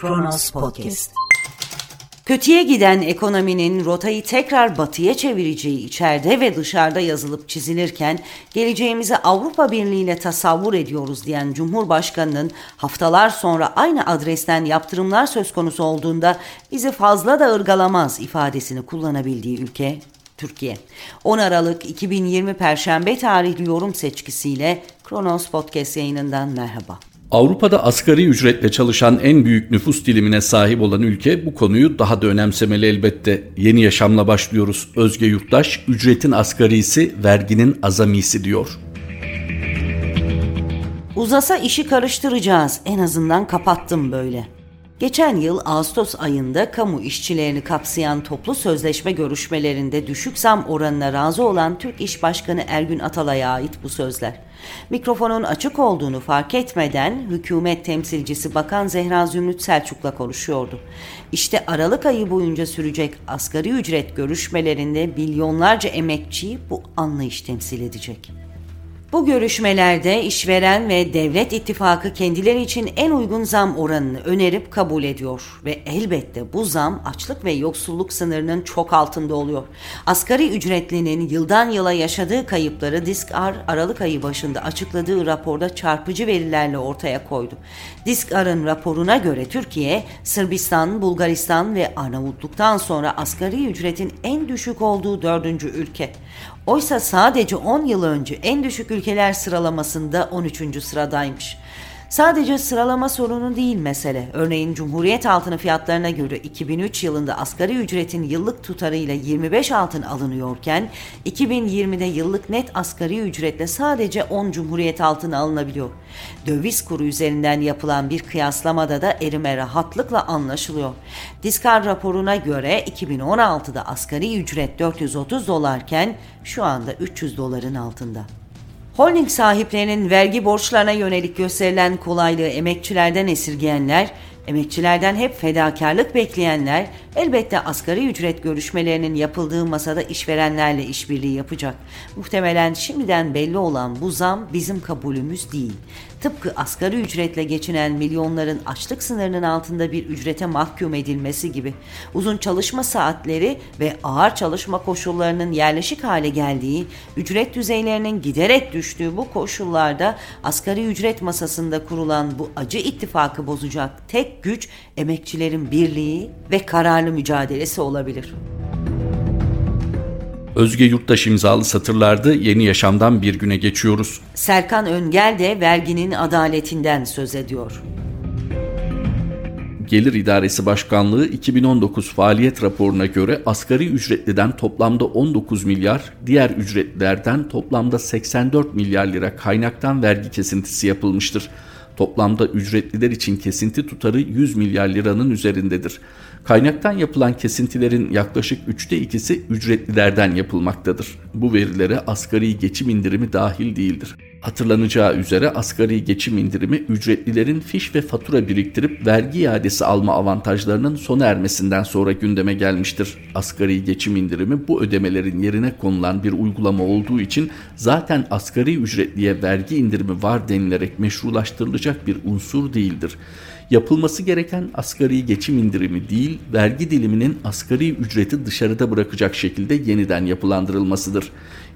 Kronos Podcast. Kötüye giden ekonominin rotayı tekrar batıya çevireceği içeride ve dışarıda yazılıp çizilirken geleceğimizi Avrupa Birliği ile tasavvur ediyoruz diyen Cumhurbaşkanı'nın haftalar sonra aynı adresten yaptırımlar söz konusu olduğunda bizi fazla da ırgalamaz ifadesini kullanabildiği ülke Türkiye. 10 Aralık 2020 Perşembe tarihli yorum seçkisiyle Kronos Podcast yayınından merhaba. Avrupa'da asgari ücretle çalışan en büyük nüfus dilimine sahip olan ülke bu konuyu daha da önemsemeli elbette. Yeni yaşamla başlıyoruz. Özge Yurttaş, ücretin asgarisi, verginin azamisi diyor. Uzasa işi karıştıracağız. En azından kapattım böyle. Geçen yıl Ağustos ayında kamu işçilerini kapsayan toplu sözleşme görüşmelerinde düşük zam oranına razı olan Türk İş Başkanı Ergün Atalay'a ait bu sözler. Mikrofonun açık olduğunu fark etmeden hükümet temsilcisi Bakan Zehra Zümrüt Selçuk'la konuşuyordu. İşte Aralık ayı boyunca sürecek asgari ücret görüşmelerinde milyonlarca emekçiyi bu anlayış temsil edecek. Bu görüşmelerde işveren ve devlet ittifakı kendileri için en uygun zam oranını önerip kabul ediyor ve elbette bu zam açlık ve yoksulluk sınırının çok altında oluyor. Asgari ücretlinin yıldan yıla yaşadığı kayıpları Disk-Ar Aralık ayı başında açıkladığı raporda çarpıcı verilerle ortaya koydu. Disk-Ar'ın raporuna göre Türkiye, Sırbistan, Bulgaristan ve Arnavutluk'tan sonra asgari ücretin en düşük olduğu dördüncü ülke. Oysa sadece 10 yıl önce en düşük ülkeler sıralamasında 13. sıradaymış. Sadece sıralama sorunu değil mesele. Örneğin Cumhuriyet altını fiyatlarına göre 2003 yılında asgari ücretin yıllık tutarıyla 25 altın alınıyorken 2020'de yıllık net asgari ücretle sadece 10 Cumhuriyet altını alınabiliyor. Döviz kuru üzerinden yapılan bir kıyaslamada da erime rahatlıkla anlaşılıyor. Diskar raporuna göre 2016'da asgari ücret 430 dolarken şu anda 300 doların altında. Holding sahiplerinin vergi borçlarına yönelik gösterilen kolaylığı emekçilerden esirgeyenler, emekçilerden hep fedakarlık bekleyenler elbette asgari ücret görüşmelerinin yapıldığı masada işverenlerle işbirliği yapacak. Muhtemelen şimdiden belli olan bu zam bizim kabulümüz değil. Tıpkı asgari ücretle geçinen milyonların açlık sınırının altında bir ücrete mahkum edilmesi gibi uzun çalışma saatleri ve ağır çalışma koşullarının yerleşik hale geldiği, ücret düzeylerinin giderek düştüğü bu koşullarda asgari ücret masasında kurulan bu acı ittifakı bozacak tek güç emekçilerin birliği ve kararlı mücadelesi olabilir. Özge Yurttaş imzalı satırlarda yeni yaşamdan bir güne geçiyoruz. Serkan Öngel de verginin adaletinden söz ediyor. Gelir İdaresi Başkanlığı 2019 faaliyet raporuna göre asgari ücretliden toplamda 19 milyar, diğer ücretlilerden toplamda 84 milyar lira kaynaktan vergi kesintisi yapılmıştır. Toplamda ücretliler için kesinti tutarı 100 milyar liranın üzerindedir. Kaynaktan yapılan kesintilerin yaklaşık üçte ikisi ücretlilerden yapılmaktadır. Bu verilere asgari geçim indirimi dahil değildir. Hatırlanacağı üzere asgari geçim indirimi ücretlilerin fiş ve fatura biriktirip vergi iadesi alma avantajlarının sona ermesinden sonra gündeme gelmiştir. Asgari geçim indirimi bu ödemelerin yerine konulan bir uygulama olduğu için zaten asgari ücretliye vergi indirimi var denilerek meşrulaştırılacak bir unsur değildir. Yapılması gereken asgari geçim indirimi değil, vergi diliminin asgari ücreti dışarıda bırakacak şekilde yeniden yapılandırılmasıdır.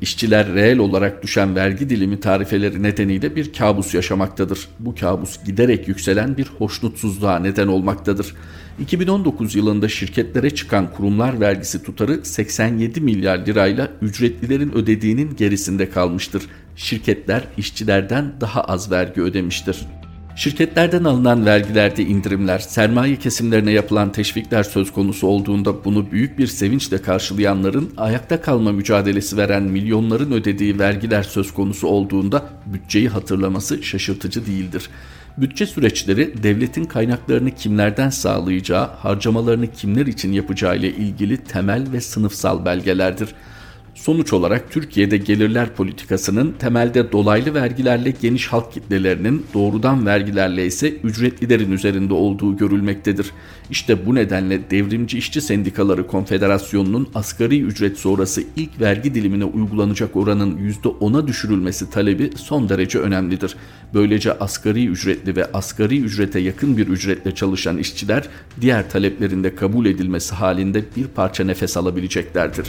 İşçiler reel olarak düşen vergi dilimi tarifeleri nedeniyle bir kabus yaşamaktadır. Bu kabus giderek yükselen bir hoşnutsuzluğa neden olmaktadır. 2019 yılında şirketlere çıkan kurumlar vergisi tutarı 87 milyar lirayla ücretlilerin ödediğinin gerisinde kalmıştır. Şirketler işçilerden daha az vergi ödemiştir. Şirketlerden alınan vergilerde indirimler, sermaye kesimlerine yapılan teşvikler söz konusu olduğunda bunu büyük bir sevinçle karşılayanların ayakta kalma mücadelesi veren milyonların ödediği vergiler söz konusu olduğunda bütçeyi hatırlaması şaşırtıcı değildir. Bütçe süreçleri devletin kaynaklarını kimlerden sağlayacağı, harcamalarını kimler için yapacağı ile ilgili temel ve sınıfsal belgelerdir Sonuç olarak Türkiye'de gelirler politikasının temelde dolaylı vergilerle geniş halk kitlelerinin doğrudan vergilerle ise ücretlilerin üzerinde olduğu görülmektedir. İşte bu nedenle Devrimci İşçi Sendikaları Konfederasyonu'nun asgari ücret sonrası ilk vergi dilimine uygulanacak oranın %10'a düşürülmesi talebi son derece önemlidir. Böylece asgari ücretli ve asgari ücrete yakın bir ücretle çalışan işçiler diğer taleplerinde kabul edilmesi halinde bir parça nefes alabileceklerdir.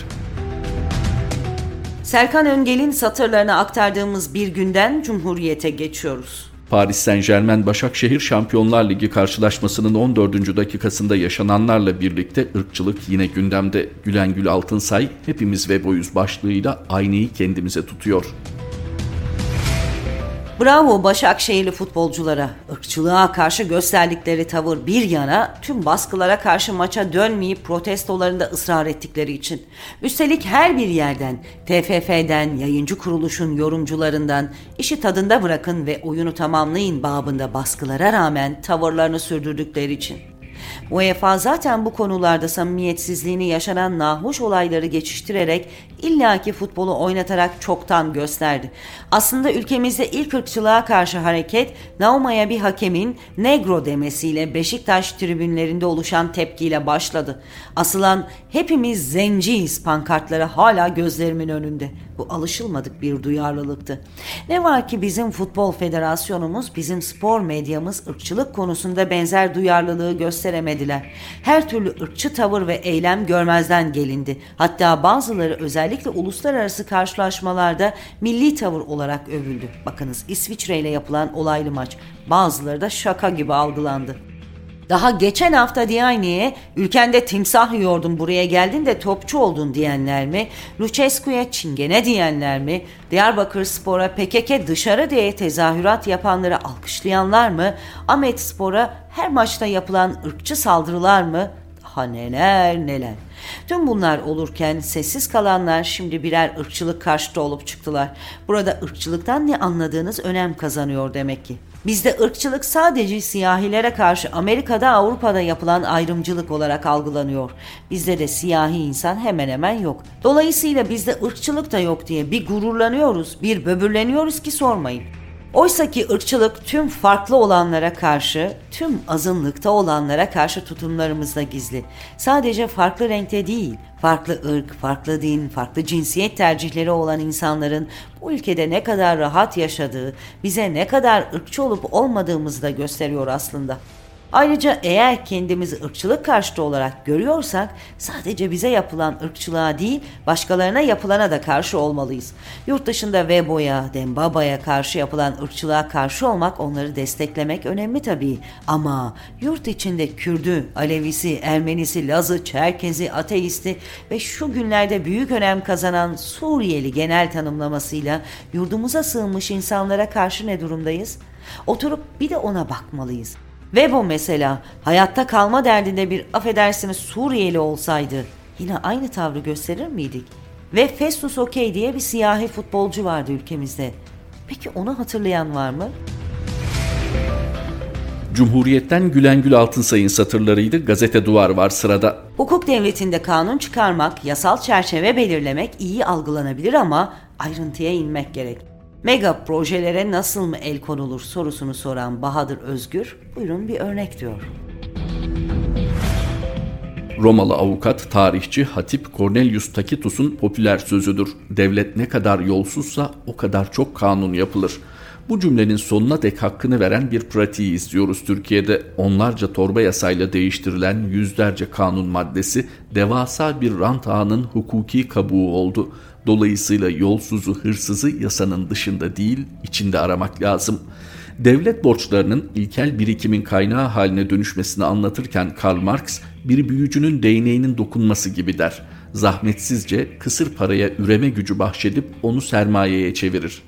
Serkan Öngel'in satırlarını aktardığımız bir günden Cumhuriyet'e geçiyoruz. Paris Saint Germain Başakşehir Şampiyonlar Ligi karşılaşmasının 14. dakikasında yaşananlarla birlikte ırkçılık yine gündemde. Gülen Gül Altınsay hepimiz ve boyuz başlığıyla aynayı kendimize tutuyor. Bravo Başakşehirli futbolculara. Irkçılığa karşı gösterdikleri tavır bir yana tüm baskılara karşı maça dönmeyip protestolarında ısrar ettikleri için. Üstelik her bir yerden, TFF'den, yayıncı kuruluşun yorumcularından işi tadında bırakın ve oyunu tamamlayın babında baskılara rağmen tavırlarını sürdürdükleri için. UEFA zaten bu konularda samimiyetsizliğini yaşanan nahoş olayları geçiştirerek illaki futbolu oynatarak çoktan gösterdi. Aslında ülkemizde ilk ırkçılığa karşı hareket Nauma'ya bir hakemin negro demesiyle Beşiktaş tribünlerinde oluşan tepkiyle başladı. Asılan hepimiz zenciyiz pankartları hala gözlerimin önünde. Bu alışılmadık bir duyarlılıktı. Ne var ki bizim futbol federasyonumuz, bizim spor medyamız ırkçılık konusunda benzer duyarlılığı gösteremediler. Her türlü ırkçı tavır ve eylem görmezden gelindi. Hatta bazıları özellikle uluslararası karşılaşmalarda milli tavır olarak övüldü. Bakınız İsviçre ile yapılan olaylı maç. Bazıları da şaka gibi algılandı. Daha geçen hafta Diani'ye ülkende timsah yiyordun buraya geldin de topçu oldun diyenler mi? Lucescu'ya çingene diyenler mi? Diyarbakır Spor'a PKK dışarı diye tezahürat yapanları alkışlayanlar mı? Ahmet Spor'a her maçta yapılan ırkçı saldırılar mı? Daha neler neler. Tüm bunlar olurken sessiz kalanlar şimdi birer ırkçılık karşıtı olup çıktılar. Burada ırkçılıktan ne anladığınız önem kazanıyor demek ki. Bizde ırkçılık sadece siyahilere karşı Amerika'da Avrupa'da yapılan ayrımcılık olarak algılanıyor. Bizde de siyahi insan hemen hemen yok. Dolayısıyla bizde ırkçılık da yok diye bir gururlanıyoruz, bir böbürleniyoruz ki sormayın. Oysa ki ırkçılık tüm farklı olanlara karşı, tüm azınlıkta olanlara karşı tutumlarımızda gizli. Sadece farklı renkte değil, farklı ırk, farklı din, farklı cinsiyet tercihleri olan insanların bu ülkede ne kadar rahat yaşadığı, bize ne kadar ırkçı olup olmadığımızı da gösteriyor aslında. Ayrıca eğer kendimizi ırkçılık karşıtı olarak görüyorsak sadece bize yapılan ırkçılığa değil başkalarına yapılana da karşı olmalıyız. Yurt dışında Vebo'ya, Dembaba'ya karşı yapılan ırkçılığa karşı olmak onları desteklemek önemli tabii. Ama yurt içinde Kürdü, Alevisi, Ermenisi, Lazı, Çerkezi, Ateisti ve şu günlerde büyük önem kazanan Suriyeli genel tanımlamasıyla yurdumuza sığınmış insanlara karşı ne durumdayız? Oturup bir de ona bakmalıyız. Vebo mesela hayatta kalma derdinde bir affedersiniz Suriyeli olsaydı yine aynı tavrı gösterir miydik? Ve Festus Okey diye bir siyahi futbolcu vardı ülkemizde. Peki onu hatırlayan var mı? Cumhuriyet'ten Gülen Gül Altınsay'ın satırlarıydı. Gazete Duvar var sırada. Hukuk devletinde kanun çıkarmak, yasal çerçeve belirlemek iyi algılanabilir ama ayrıntıya inmek gerek. Mega projelere nasıl mı el konulur sorusunu soran Bahadır Özgür, buyurun bir örnek diyor. Romalı avukat, tarihçi Hatip Cornelius Tacitus'un popüler sözüdür. Devlet ne kadar yolsuzsa o kadar çok kanun yapılır. Bu cümlenin sonuna dek hakkını veren bir pratiği izliyoruz Türkiye'de. Onlarca torba yasayla değiştirilen yüzlerce kanun maddesi devasa bir rant ağının hukuki kabuğu oldu. Dolayısıyla yolsuzu, hırsızı yasanın dışında değil, içinde aramak lazım. Devlet borçlarının ilkel birikimin kaynağı haline dönüşmesini anlatırken Karl Marx, bir büyücünün değneğinin dokunması gibi der. Zahmetsizce kısır paraya üreme gücü bahşedip onu sermayeye çevirir.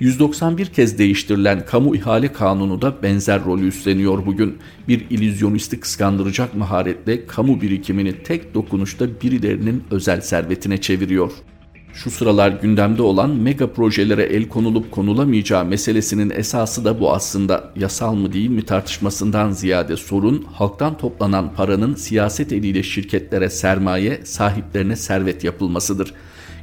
191 kez değiştirilen kamu ihale kanunu da benzer rolü üstleniyor bugün. Bir illüzyonisti kıskandıracak maharetle kamu birikimini tek dokunuşta birilerinin özel servetine çeviriyor. Şu sıralar gündemde olan mega projelere el konulup konulamayacağı meselesinin esası da bu aslında. Yasal mı değil mi tartışmasından ziyade sorun halktan toplanan paranın siyaset eliyle şirketlere sermaye, sahiplerine servet yapılmasıdır.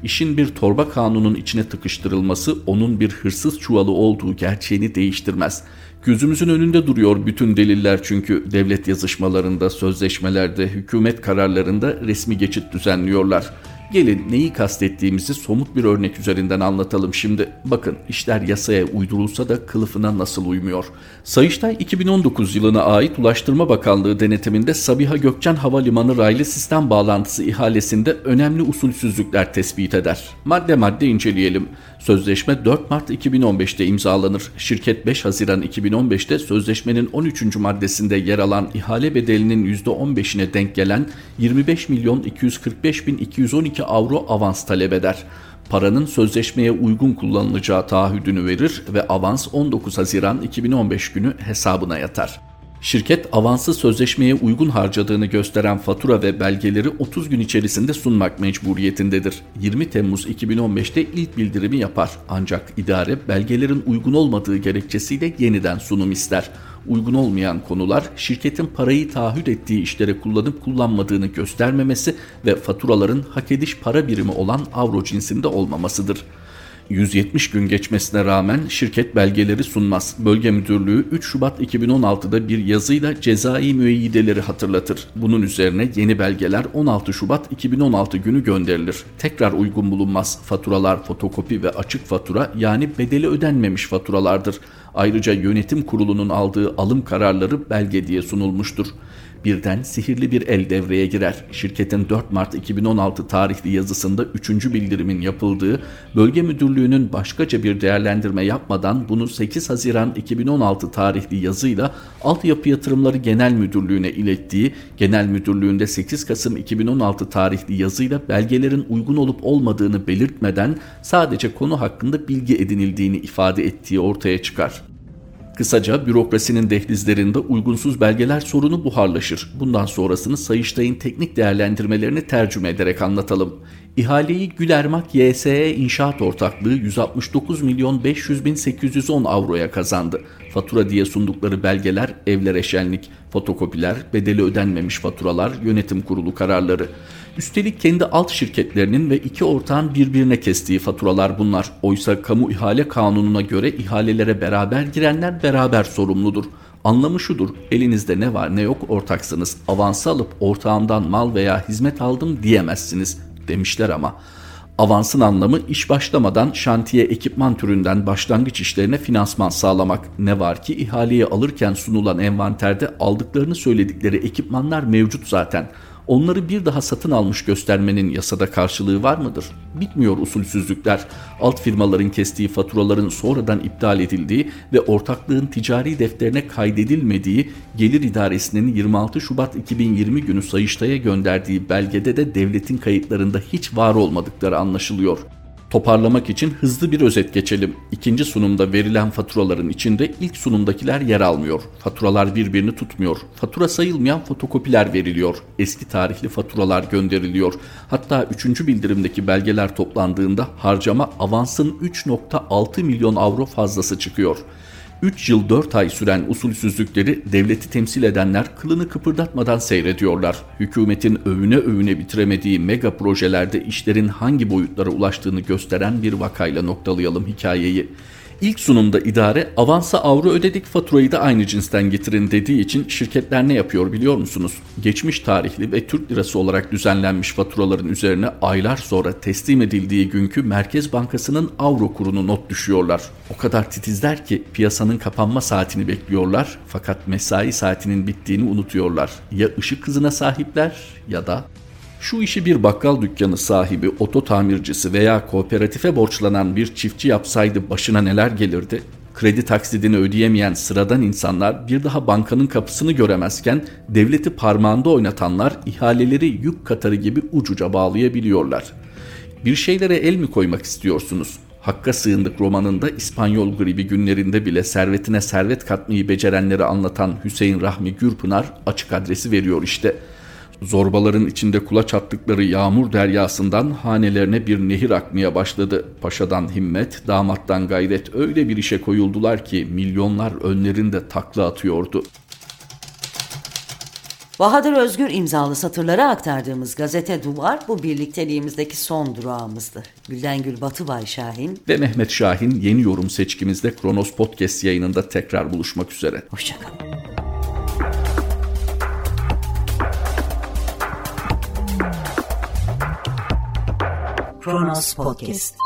İşin bir torba kanunun içine tıkıştırılması onun bir hırsız çuvalı olduğu gerçeğini değiştirmez. Gözümüzün önünde duruyor bütün deliller çünkü devlet yazışmalarında, sözleşmelerde, hükümet kararlarında resmi geçit düzenliyorlar. Gelin neyi kastettiğimizi somut bir örnek üzerinden anlatalım şimdi. Bakın işler yasaya uydurulsa da kılıfına nasıl uymuyor. Sayıştay 2019 yılına ait Ulaştırma Bakanlığı denetiminde Sabiha Gökçen Havalimanı raylı sistem bağlantısı ihalesinde önemli usulsüzlükler tespit eder. Madde madde inceleyelim. Sözleşme 4 Mart 2015'te imzalanır. Şirket 5 Haziran 2015'te sözleşmenin 13. maddesinde yer alan ihale bedelinin %15'ine denk gelen 25 milyon 245 bin 212 avro avans talep eder. Paranın sözleşmeye uygun kullanılacağı taahhüdünü verir ve avans 19 Haziran 2015 günü hesabına yatar. Şirket avansı sözleşmeye uygun harcadığını gösteren fatura ve belgeleri 30 gün içerisinde sunmak mecburiyetindedir. 20 Temmuz 2015'te ilk bildirimi yapar ancak idare belgelerin uygun olmadığı gerekçesiyle yeniden sunum ister. Uygun olmayan konular şirketin parayı taahhüt ettiği işlere kullanıp kullanmadığını göstermemesi ve faturaların hak ediş para birimi olan avro cinsinde olmamasıdır. 170 gün geçmesine rağmen şirket belgeleri sunmaz. Bölge Müdürlüğü 3 Şubat 2016'da bir yazıyla cezai müeyyideleri hatırlatır. Bunun üzerine yeni belgeler 16 Şubat 2016 günü gönderilir. Tekrar uygun bulunmaz. Faturalar fotokopi ve açık fatura yani bedeli ödenmemiş faturalardır. Ayrıca yönetim kurulunun aldığı alım kararları belge diye sunulmuştur. Birden sihirli bir el devreye girer. Şirketin 4 Mart 2016 tarihli yazısında 3. bildirimin yapıldığı, bölge müdürlüğünün başkaca bir değerlendirme yapmadan bunu 8 Haziran 2016 tarihli yazıyla Altyapı Yatırımları Genel Müdürlüğü'ne ilettiği, Genel Müdürlüğü'nde 8 Kasım 2016 tarihli yazıyla belgelerin uygun olup olmadığını belirtmeden sadece konu hakkında bilgi edinildiğini ifade ettiği ortaya çıkar. Kısaca bürokrasinin dehlizlerinde uygunsuz belgeler sorunu buharlaşır. Bundan sonrasını Sayıştay'ın teknik değerlendirmelerini tercüme ederek anlatalım. İhaleyi Gülermak YSE İnşaat Ortaklığı 169 milyon 500 bin 810 avroya kazandı. Fatura diye sundukları belgeler evlere şenlik, fotokopiler, bedeli ödenmemiş faturalar, yönetim kurulu kararları. Üstelik kendi alt şirketlerinin ve iki ortağın birbirine kestiği faturalar bunlar. Oysa kamu ihale kanununa göre ihalelere beraber girenler beraber sorumludur. Anlamı şudur, elinizde ne var ne yok ortaksınız. Avansı alıp ortağımdan mal veya hizmet aldım diyemezsiniz demişler ama. Avansın anlamı iş başlamadan şantiye ekipman türünden başlangıç işlerine finansman sağlamak. Ne var ki ihaleyi alırken sunulan envanterde aldıklarını söyledikleri ekipmanlar mevcut zaten onları bir daha satın almış göstermenin yasada karşılığı var mıdır? Bitmiyor usulsüzlükler. Alt firmaların kestiği faturaların sonradan iptal edildiği ve ortaklığın ticari defterine kaydedilmediği Gelir İdaresi'nin 26 Şubat 2020 günü Sayıştay'a gönderdiği belgede de devletin kayıtlarında hiç var olmadıkları anlaşılıyor. Toparlamak için hızlı bir özet geçelim. İkinci sunumda verilen faturaların içinde ilk sunumdakiler yer almıyor. Faturalar birbirini tutmuyor. Fatura sayılmayan fotokopiler veriliyor. Eski tarihli faturalar gönderiliyor. Hatta üçüncü bildirimdeki belgeler toplandığında harcama avansın 3.6 milyon avro fazlası çıkıyor. 3 yıl 4 ay süren usulsüzlükleri devleti temsil edenler kılını kıpırdatmadan seyrediyorlar. Hükümetin övüne övüne bitiremediği mega projelerde işlerin hangi boyutlara ulaştığını gösteren bir vakayla noktalayalım hikayeyi. İlk sunumda idare avansa avro ödedik faturayı da aynı cinsten getirin dediği için şirketler ne yapıyor biliyor musunuz? Geçmiş tarihli ve Türk lirası olarak düzenlenmiş faturaların üzerine aylar sonra teslim edildiği günkü Merkez Bankası'nın avro kurunu not düşüyorlar. O kadar titizler ki piyasanın kapanma saatini bekliyorlar fakat mesai saatinin bittiğini unutuyorlar. Ya ışık hızına sahipler ya da şu işi bir bakkal dükkanı sahibi, oto tamircisi veya kooperatife borçlanan bir çiftçi yapsaydı başına neler gelirdi? Kredi taksidini ödeyemeyen sıradan insanlar bir daha bankanın kapısını göremezken devleti parmağında oynatanlar ihaleleri yük katarı gibi ucuca bağlayabiliyorlar. Bir şeylere el mi koymak istiyorsunuz? Hakka Sığındık romanında İspanyol gribi günlerinde bile servetine servet katmayı becerenleri anlatan Hüseyin Rahmi Gürpınar açık adresi veriyor işte.'' Zorbaların içinde kulaç attıkları yağmur deryasından hanelerine bir nehir akmaya başladı. Paşadan himmet, damattan gayret öyle bir işe koyuldular ki milyonlar önlerinde takla atıyordu. Bahadır Özgür imzalı satırları aktardığımız gazete Duvar bu birlikteliğimizdeki son durağımızdı. Gülden Gül Batıbay Şahin. Ve Mehmet Şahin yeni yorum seçkimizde Kronos Podcast yayınında tekrar buluşmak üzere. Hoşçakalın. Kronos Podcast